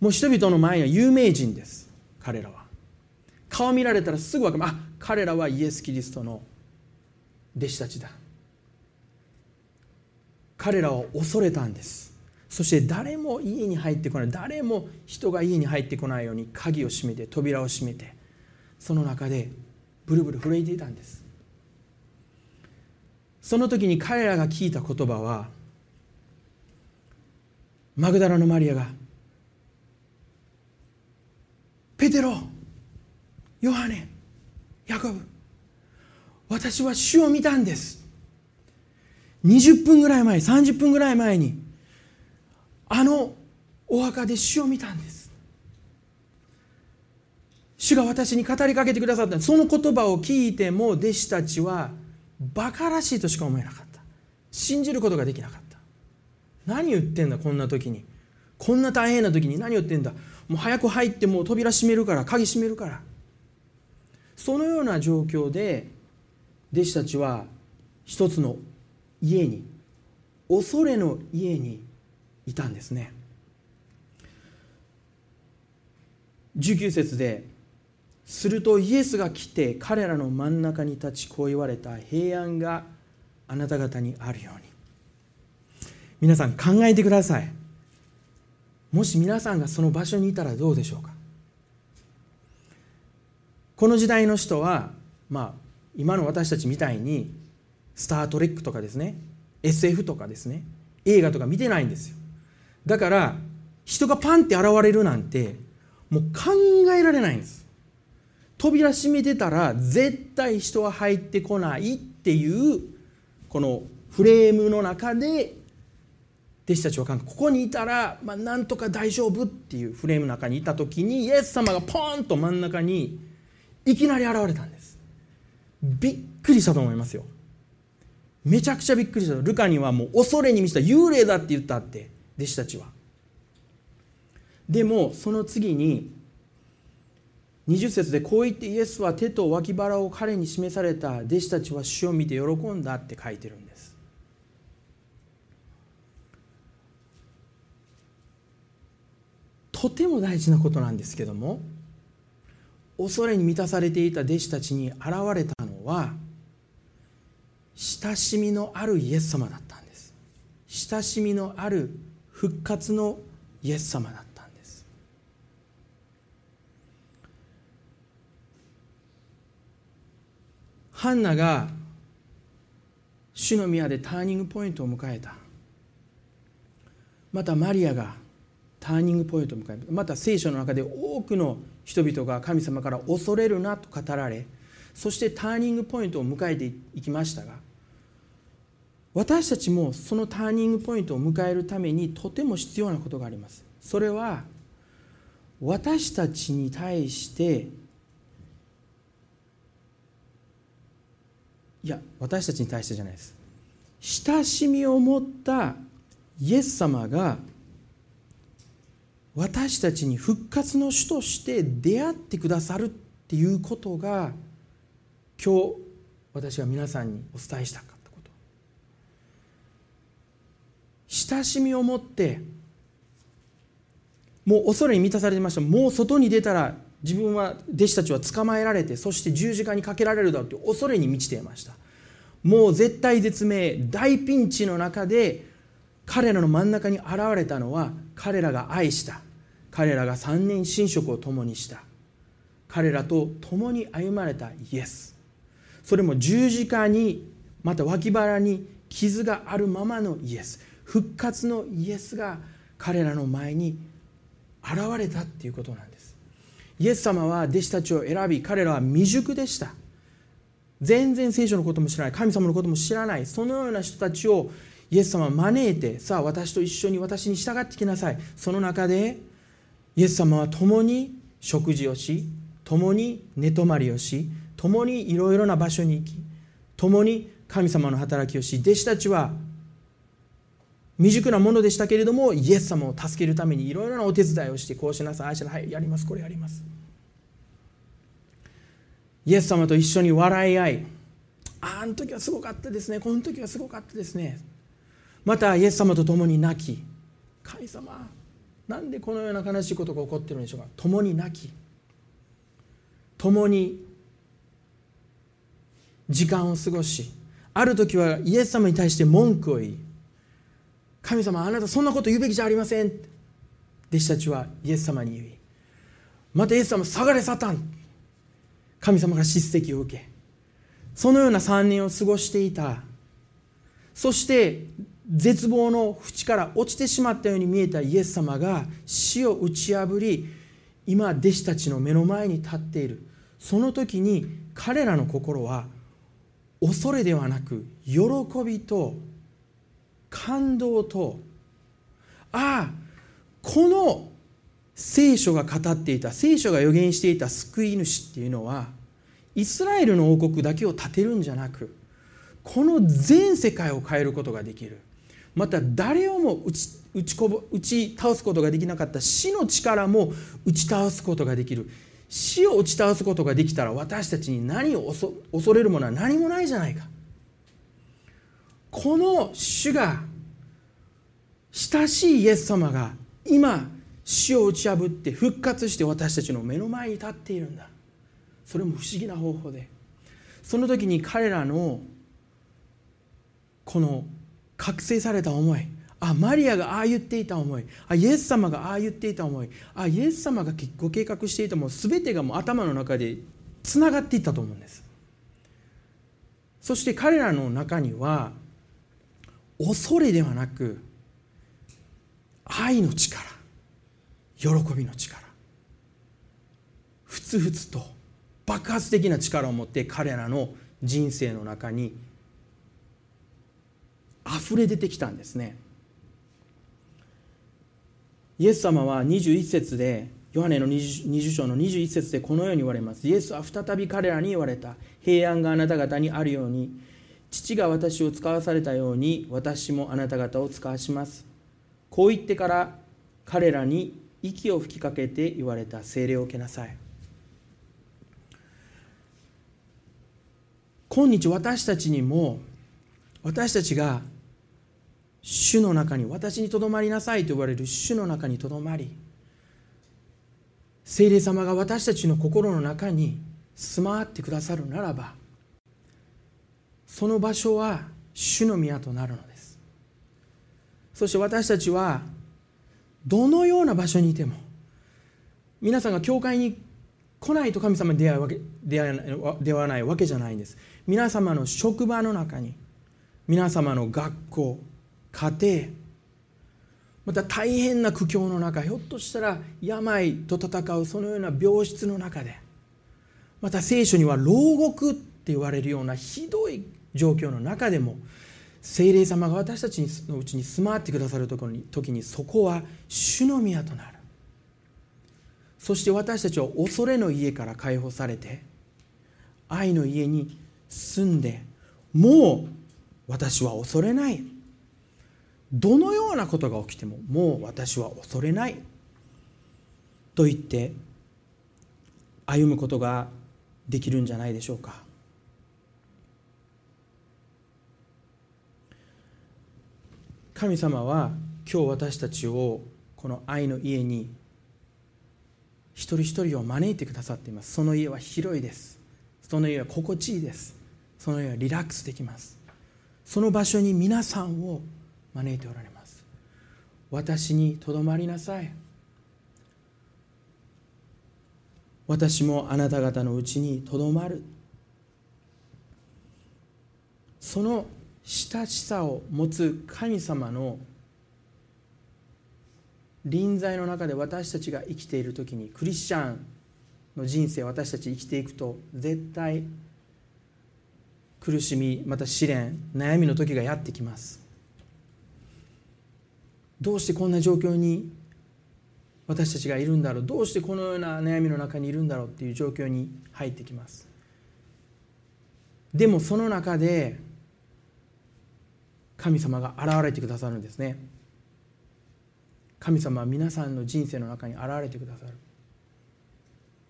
もう人々の前には有名人です彼らは。顔見られたらすぐ分かる。あ彼らはイエス・キリストの弟子たちだ。彼らを恐れたんです。そして誰も家に入ってこない。誰も人が家に入ってこないように鍵を閉めて扉を閉めてその中でブルブル震えていたんです。その時に彼らが聞いた言葉はマグダラのマリアが「ペテロヨハネヤコブ私は主を見たんです」20分ぐらい前30分ぐらい前にあのお墓で主を見たんです。主が私に語りかけてくださった。その言葉を聞いても弟子たちはバカらしいとしか思えなかった。信じることができなかった。何言ってんだこんな時に。こんな大変な時に何言ってんだ。もう早く入ってもう扉閉めるから鍵閉めるから。そのような状況で弟子たちは一つの家に恐れの家にいたんですね。19節でするとイエスが来て彼らの真ん中に立ちこう言われた平安があなた方にあるように。皆さん考えてください。もし皆さんがその場所にいたらどうでしょうか？この時代の人はまあ今の私たちみたいにスター・トレックとかですね SF とかですね映画とか見てないんですよ。だから人がパンって現れるなんてもう考えられないんです。扉閉めてたら絶対人は入ってこないっていうこのフレームの中で弟子たちはここにいたら、まあ、なんとか大丈夫っていうフレームの中にいた時にイエス様がポーンと真ん中にいきなり現れたんです。びっくりしたと思いますよ。めちゃくちゃびっくりした。ルカにはもう恐れに満ちた幽霊だって言ったって弟子たちは。でもその次に20節でこう言ってイエスは手と脇腹を彼に示された。弟子たちは主を見て喜んだって書いてるんです。とても大事なことなんですけども恐れに満たされていた弟子たちに現れたのは親しみのあるイエス様だったんです。親しみのある復活のイエス様だったんです。ハンナが主の宮でターニングポイントを迎えた。またマリアがターニングポイントを迎えた。また聖書の中で多くの人々が神様から恐れるなと語られそしてターニングポイントを迎えていきましたが私たちもそのターニングポイントを迎えるためにとても必要なことがあります。それは私たちに対していや私たちに対してじゃないです。親しみを持ったイエス様が私たちに復活の主として出会ってくださるっていうことが今日私が皆さんにお伝えしたかったこと。親しみを持ってもう恐れに満たされてました。もう外に出たら自分は弟子たちは捕まえられてそして十字架にかけられるだろうという恐れに満ちていました。もう絶対絶命大ピンチの中で彼らの真ん中に現れたのは彼らが愛した彼らが3年寝食を共にした。彼らと共に歩まれたイエス。それも十字架にまた脇腹に傷があるままのイエス。復活のイエスが彼らの前に現れたっていうことなんです。イエス様は弟子たちを選び彼らは未熟でした。全然聖書のことも知らない。神様のことも知らない。そのような人たちをイエス様は招いてさあ私と一緒に私に従ってきなさい。その中でイエス様は共に食事をし共に寝泊まりをし共にいろいろな場所に行き共に神様の働きをし弟子たちは未熟なものでしたけれどもイエス様を助けるためにいろいろなお手伝いをしてこうしなさいああしなさいやりますこれやります。イエス様と一緒に笑い合いああの時はすごかったですねこの時はすごかったですね。またイエス様と共に泣き神様なんでこのような悲しいことが起こっているんでしょうか？共に泣き。共に時間を過ごしある時はイエス様に対して文句を言い神様あなたそんなこと言うべきじゃありません。弟子たちはイエス様に言いまたイエス様下がれサタン。神様から叱責を受けそのような3年を過ごしていた。そして絶望の淵から落ちてしまったように見えたイエス様が死を打ち破り今弟子たちの目の前に立っている。その時に彼らの心は恐れではなく喜びと感動とああこの聖書が語っていた聖書が予言していた救い主っていうのはイスラエルの王国だけを建てるんじゃなくこの全世界を変えることができる。また誰をも打ち打ちこぼ打ち倒すことができなかった死の力も打ち倒すことができる。死を打ち倒すことができたら私たちに何を恐れるものは何もないじゃないか。この主が親しいイエス様が今死を打ち破って復活して私たちの目の前に立っているんだ。それも不思議な方法で。その時に彼らのこの覚醒された思い。あマリアがああ言っていた思い。あイエス様がああ言っていた思い。あイエス様がご計画していたもの。全てがもう頭の中でつながっていったと思うんです。そして彼らの中には恐れではなく愛の力。喜びの力。ふつふつと爆発的な力を持って彼らの人生の中に溢れ出てきたんですね。イエス様は21節でヨハネの 20, 20章の21節でこのように言われます。イエスは再び彼らに言われた。平安があなた方にあるように父が私を使わされたように私もあなた方を使わします。こう言ってから彼らに息を吹きかけて言われた。精霊を受けなさい。今日私たちにも私たちが主の中に私にとどまりなさいと言われる主の中にとどまり聖霊様が私たちの心の中に住まわってくださるならばその場所は主の宮となるのです。そして私たちはどのような場所にいても皆さんが教会に来ないと神様に出会うわけ出会出会わないわけじゃないんです。皆様の職場の中に皆様の学校家庭。また大変な苦境の中ひょっとしたら病と戦うそのような病室の中で。また聖書には牢獄って言われるようなひどい状況の中でも聖霊様が私たちのうちに住まわってくださる時に時にそこは主の宮となる。そして私たちは恐れの家から解放されて愛の家に住んでもう私は恐れない。どのようなことが起きてももう私は恐れない。と言って歩むことができるんじゃないでしょうか。神様は今日私たちをこの愛の家に一人一人を招いてくださっています。その家は広いです。その家は心地いいです。その家はリラックスできます。その場所に皆さんを招いておられます。私にとどまりなさい。私もあなた方のうちにとどまる。その親しさを持つ神様の臨在の中で私たちが生きている時にクリスチャンの人生私たち生きていくと絶対苦しみまた試練悩みの時がやってきます。どうしてこんな状況に私たちがいるんだろう？どうしてこのような悩みの中にいるんだろうっていう状況に入ってきます。でもその中で神様が現れてくださるんですね。神様は皆さんの人生の中に現れてくださる。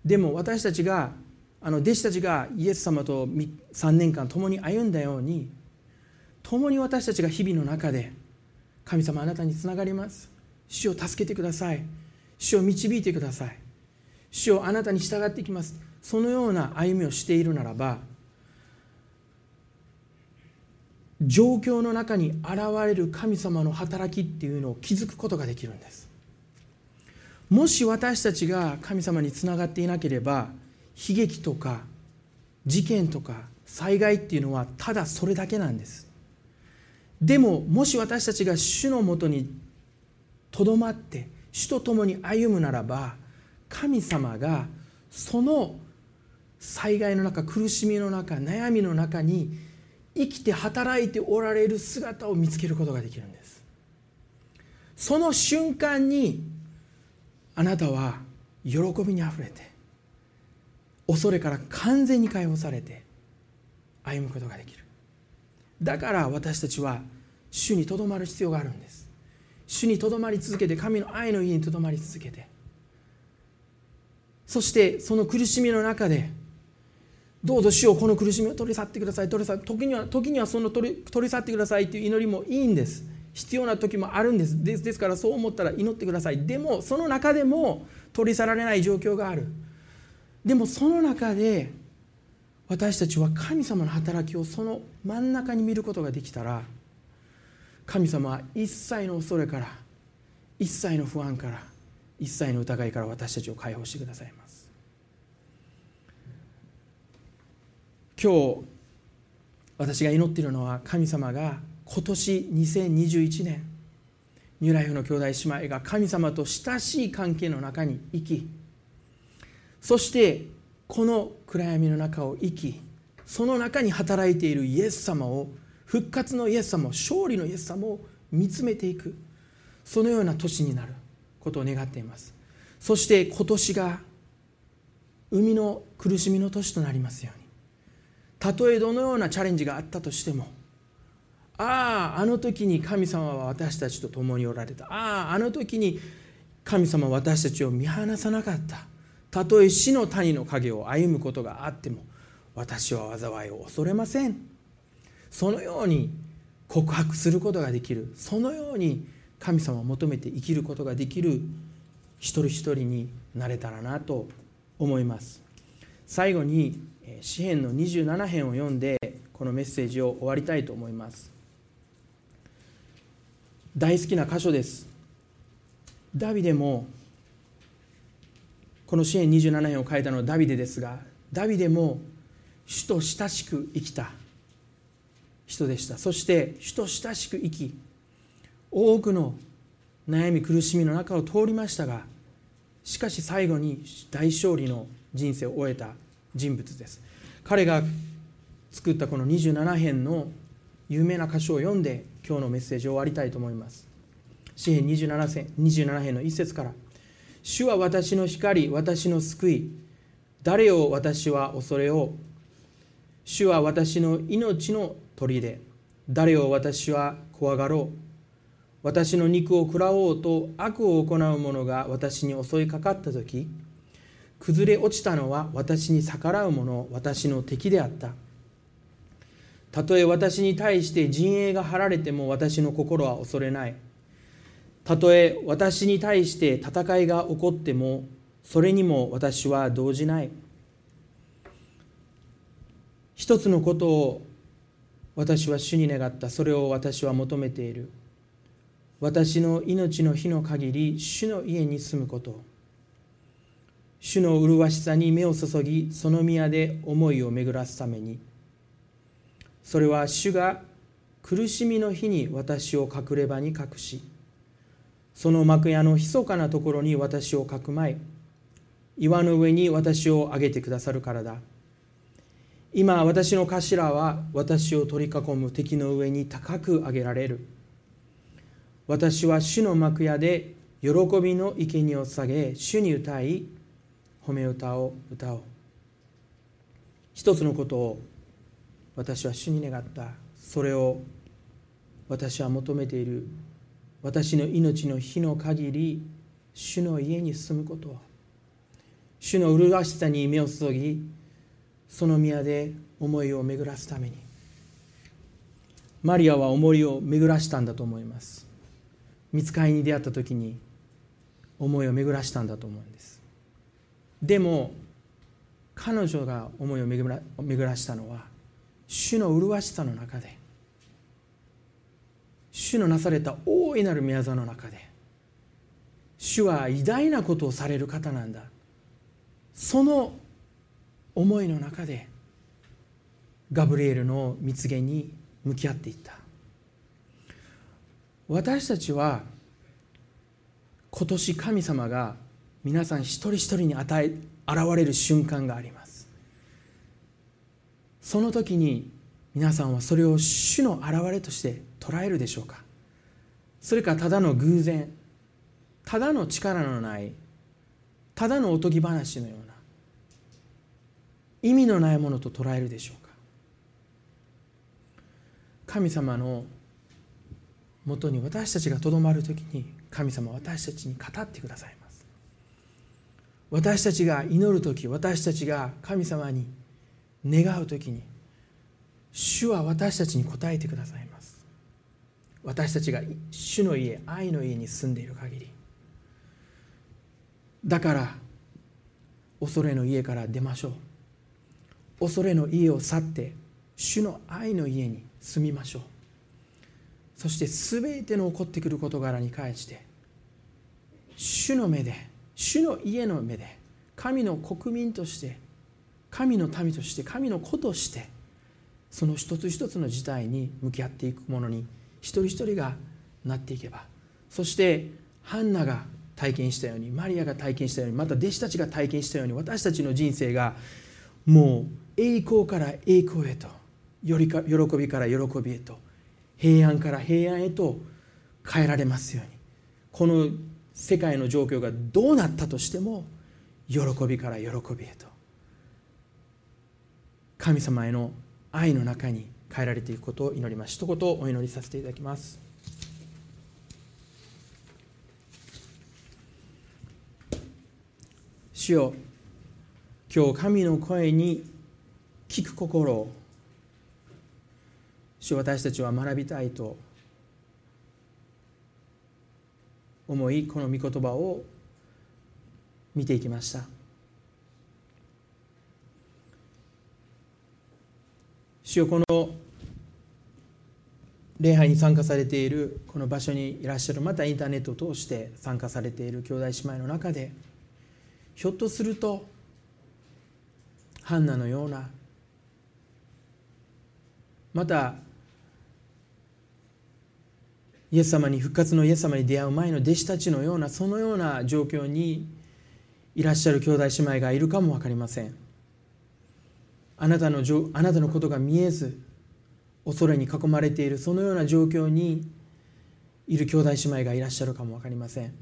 でも私たちがあの弟子たちがイエス様と3年間共に歩んだように共に私たちが日々の中で神様あなたにつながります。主を助けてください。主を導いてください。主をあなたに従っていきます。そのような歩みをしているならば状況の中に現れる神様の働きっていうのを気づくことができるんです。もし私たちが神様につながっていなければ悲劇とか事件とか災害っていうのはただそれだけなんです。でももし私たちが主のもとにとどまって主と共に歩むならば神様がその災害の中苦しみの中悩みの中に生きて働いておられる姿を見つけることができるんです。その瞬間にあなたは喜びにあふれて恐れから完全に解放されて歩むことができる。だから私たちは主にとどまる必要があるんです。主にとどまり続けて神の愛の家にとどまり続けて。そしてその苦しみの中でどうぞ主をこの苦しみを取り去ってください。取り去時には時にはその取り取り去ってくださいという祈りもいいんです。必要な時もあるんです。ですですからそう思ったら祈ってください。でもその中でも取り去られない状況がある。でもその中で私たちは神様の働きをその真ん中に見ることができたら神様は一切の恐れから一切の不安から一切の疑いから私たちを解放してくださいます。今日私が祈っているのは神様が今年2021年ニューライフの兄弟姉妹が神様と親しい関係の中に生きそしてこの暗闇の中を生きその中に働いているイエス様を復活のイエス様を勝利のイエス様を見つめていくそのような年になることを願っています。そして今年が海の苦しみの年となりますように。たとえどのようなチャレンジがあったとしてもあああの時に神様は私たちと共におられた。あああの時に神様は私たちを見放さなかった。たとえ死の谷の影を歩むことがあっても私は災いを恐れません。そのように告白することができる。そのように神様を求めて生きることができる一人一人になれたらなと思います。最後に詩篇の27編を読んでこのメッセージを終わりたいと思います。大好きな箇所です。ダビデもこの詩篇27編を書いたのはダビデですがダビデも主と親しく生きた。人でした。そして主と親しく生き多くの悩み苦しみの中を通りましたがしかし最後に大勝利の人生を終えた人物です。彼が作ったこの27編の有名な箇所を読んで今日のメッセージを終わりたいと思います。詩編 27, 27編の一節から「主は私の光私の救い。誰を私は恐れよう？主は私の命の砦。誰を私は怖がろう？私の肉を食らおうと悪を行う者が私に襲いかかった時崩れ落ちたのは私に逆らう者私の敵であった。たとえ私に対して陣営が張られても私の心は恐れない。たとえ私に対して戦いが起こってもそれにも私は動じない。一つのことを私は主に願った。それを私は求めている。私の命の日の限り主の家に住むこと。主の麗しさに目を注ぎその宮で思いを巡らすために。それは主が苦しみの日に私を隠れ場に隠しその幕屋の密かなところに私をかくまい岩の上に私を上げてくださるからだ。今私の頭は私を取り囲む敵の上に高く上げられる。私は主の幕屋で喜びの生贄を下げ主に歌い褒め歌を歌おう。一つのことを私は主に願った。それを私は求めている。私の命の日の限り主の家に住むこと。主の麗しさに目を注ぎその宮で思いを巡らすために。マリアは思いを巡らしたんだと思います。見つかりに出会った時に思いを巡らしたんだと思うんです。でも彼女が思いを巡ら巡らしたのは主の麗しさの中で。主のなされた大いなる宮座の中で主は偉大なことをされる方なんだ。その思いの中でガブリエルの蜜源に向き合っていった。私たちは今年神様が皆さん一人一人に与え現れる瞬間があります。その時に皆さんはそれを主の現れとして捉えるでしょうか？それかただの偶然ただの力のないただのおとぎ話のような意味のないものと捉えるでしょうか？神様のもとに私たちがとどまる時に神様は私たちに語ってくださいます。私たちが祈る時私たちが神様に願う時に主は私たちに答えてください私たちが主の家愛の家に住んでいる限り。だから恐れの家から出ましょう。恐れの家を去って主の愛の家に住みましょう。そして全ての起こってくる事柄に関して主の目で主の家の目で神の国民として神の民として神の子としてその一つ一つの事態に向き合っていくものに一人一人がなっていけば。そしてハンナが体験したようにマリアが体験したようにまた弟子たちが体験したように私たちの人生がもう栄光から栄光へとよりか喜びから喜びへと平安から平安へと変えられますように。この世界の状況がどうなったとしても喜びから喜びへと。神様への愛の中に変えられていくことを祈ります。一言お祈りさせていただきます。主よ今日神の声に聞く心を。主私たちは学びたいと。思いこの御言葉を見ていきました。主よこの礼拝に参加されているこの場所にいらっしゃるまたインターネットを通して参加されている兄弟姉妹の中でひょっとするとハンナのようなまたイエス様に復活のイエス様に出会う前の弟子たちのようなそのような状況にいらっしゃる兄弟姉妹がいるかも分かりません。あなたのあなたのことが見えず恐れに囲まれているそのような状況にいる兄弟姉妹がいらっしゃるかも分かりません。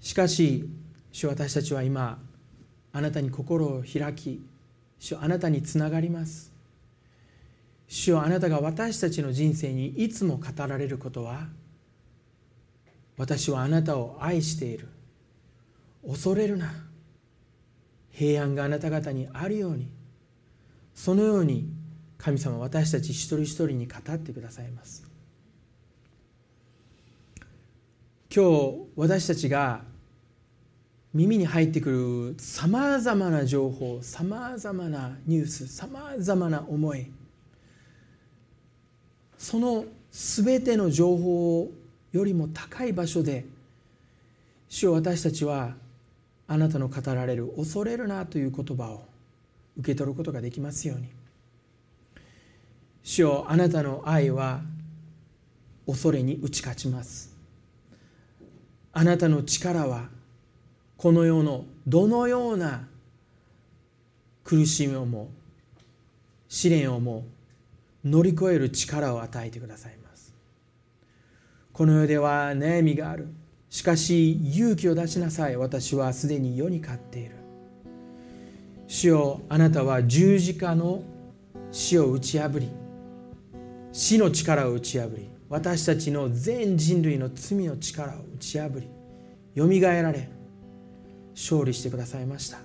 しかし主私たちは今あなたに心を開き主あなたにつながります。主はあなたが私たちの人生にいつも語られることは私はあなたを愛している。恐れるな。平安があなた方にあるようにそのように神様私たち一人一人に語ってくださいます。今日私たちが耳に入ってくるさまざまな情報さまざまなニュースさまざまな思いその全ての情報よりも高い場所で主を私たちはあなたの語られる「恐れるな」という言葉を受け取ることができますように。主よあなたの愛は恐れに打ち勝ちます。あなたの力はこの世のどのような苦しみをも試練をも乗り越える力を与えてくださいます。この世では悩みがある。しかし勇気を出しなさい。私はすでに世に勝っている。主よあなたは十字架の死を打ち破り死の力を打ち破り私たちの全人類の罪の力を打ち破りよみがえられ勝利してくださいました。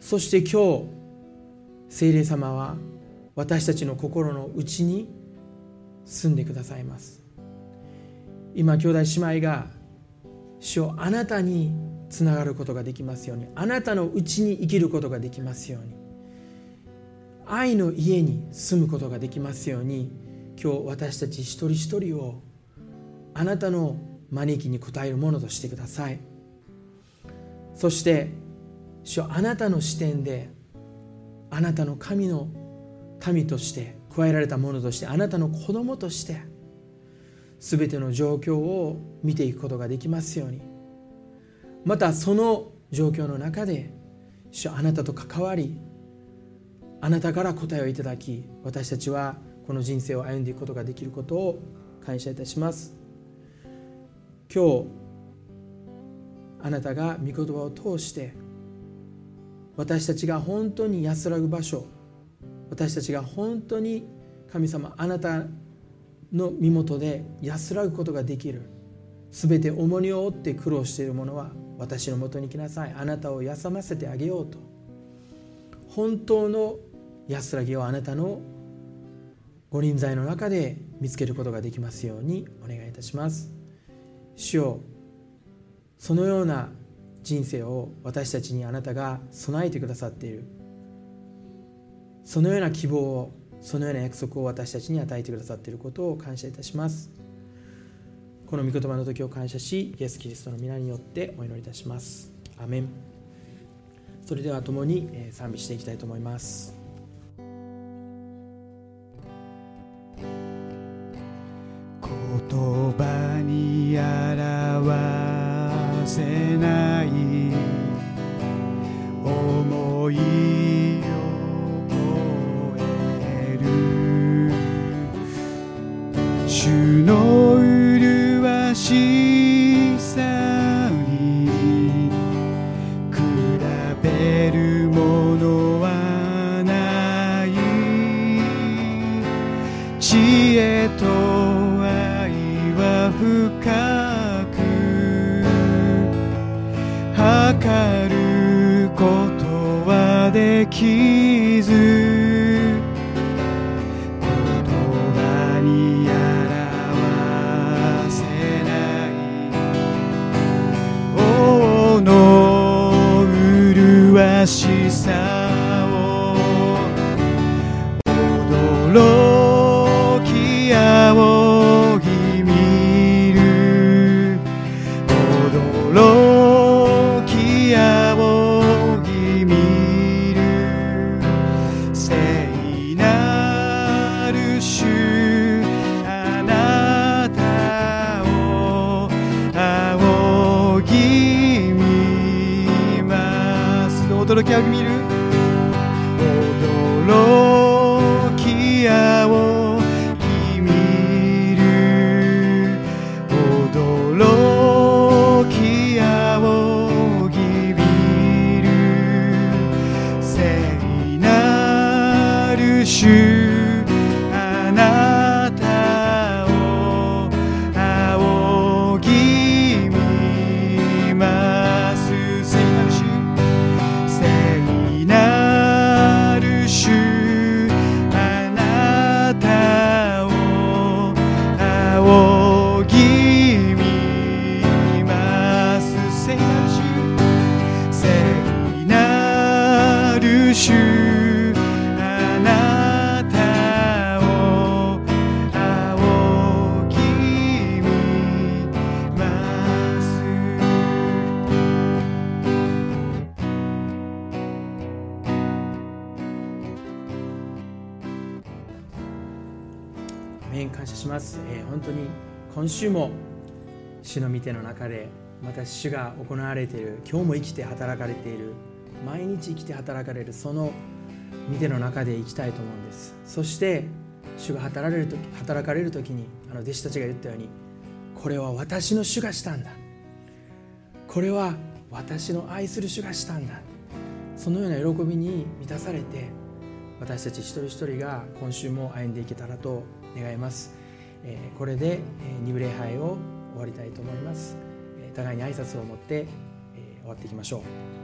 そして今日聖霊様は私たちの心の内に住んでくださいます。今兄弟姉妹が主をあなたにつながることができますように。あなたのうちに生きることができますように。愛の家に住むことができますように。今日私たち一人一人をあなたの招きに応えるものとしてください。そして主あなたの視点であなたの神の民として加えられたものとしてあなたの子供として全ての状況を見ていくことができますように。またその状況の中で主あなたと関わりあなたから答えをいただき私たちはこの人生を歩んでいくことができることを感謝いたします。今日あなたが御言葉を通して私たちが本当に安らぐ場所私たちが本当に神様あなたの身元で安らぐことができる。全て重荷を負って苦労している者は私のもとに来なさい。あなたを休ませてあげようと。本当の安らぎをあなたのご臨在の中で見つけることができますようにお願いいたします。主よそのような人生を私たちにあなたが備えてくださっている。そのような希望をそのような約束を私たちに与えてくださっていることを感謝いたします。この御言葉の時を感謝しイエス・キリストの皆によってお祈りいたします。アメン。それでは共に賛美していきたいと思います。言葉今週も主の御手の中でまた主が行われている。今日も生きて働かれている。毎日生きて働かれるその御手の中で生きたいと思うんです。そして主が働かれる時働かれる時にあの弟子たちが言ったようにこれは私の主がしたんだ。これは私の愛する主がしたんだ。そのような喜びに満たされて私たち一人一人が今週も歩んでいけたらと願います、えこれで、え、2部礼拝を終わりたいと思います、え互いに挨拶を持って、え終わっていきましょう。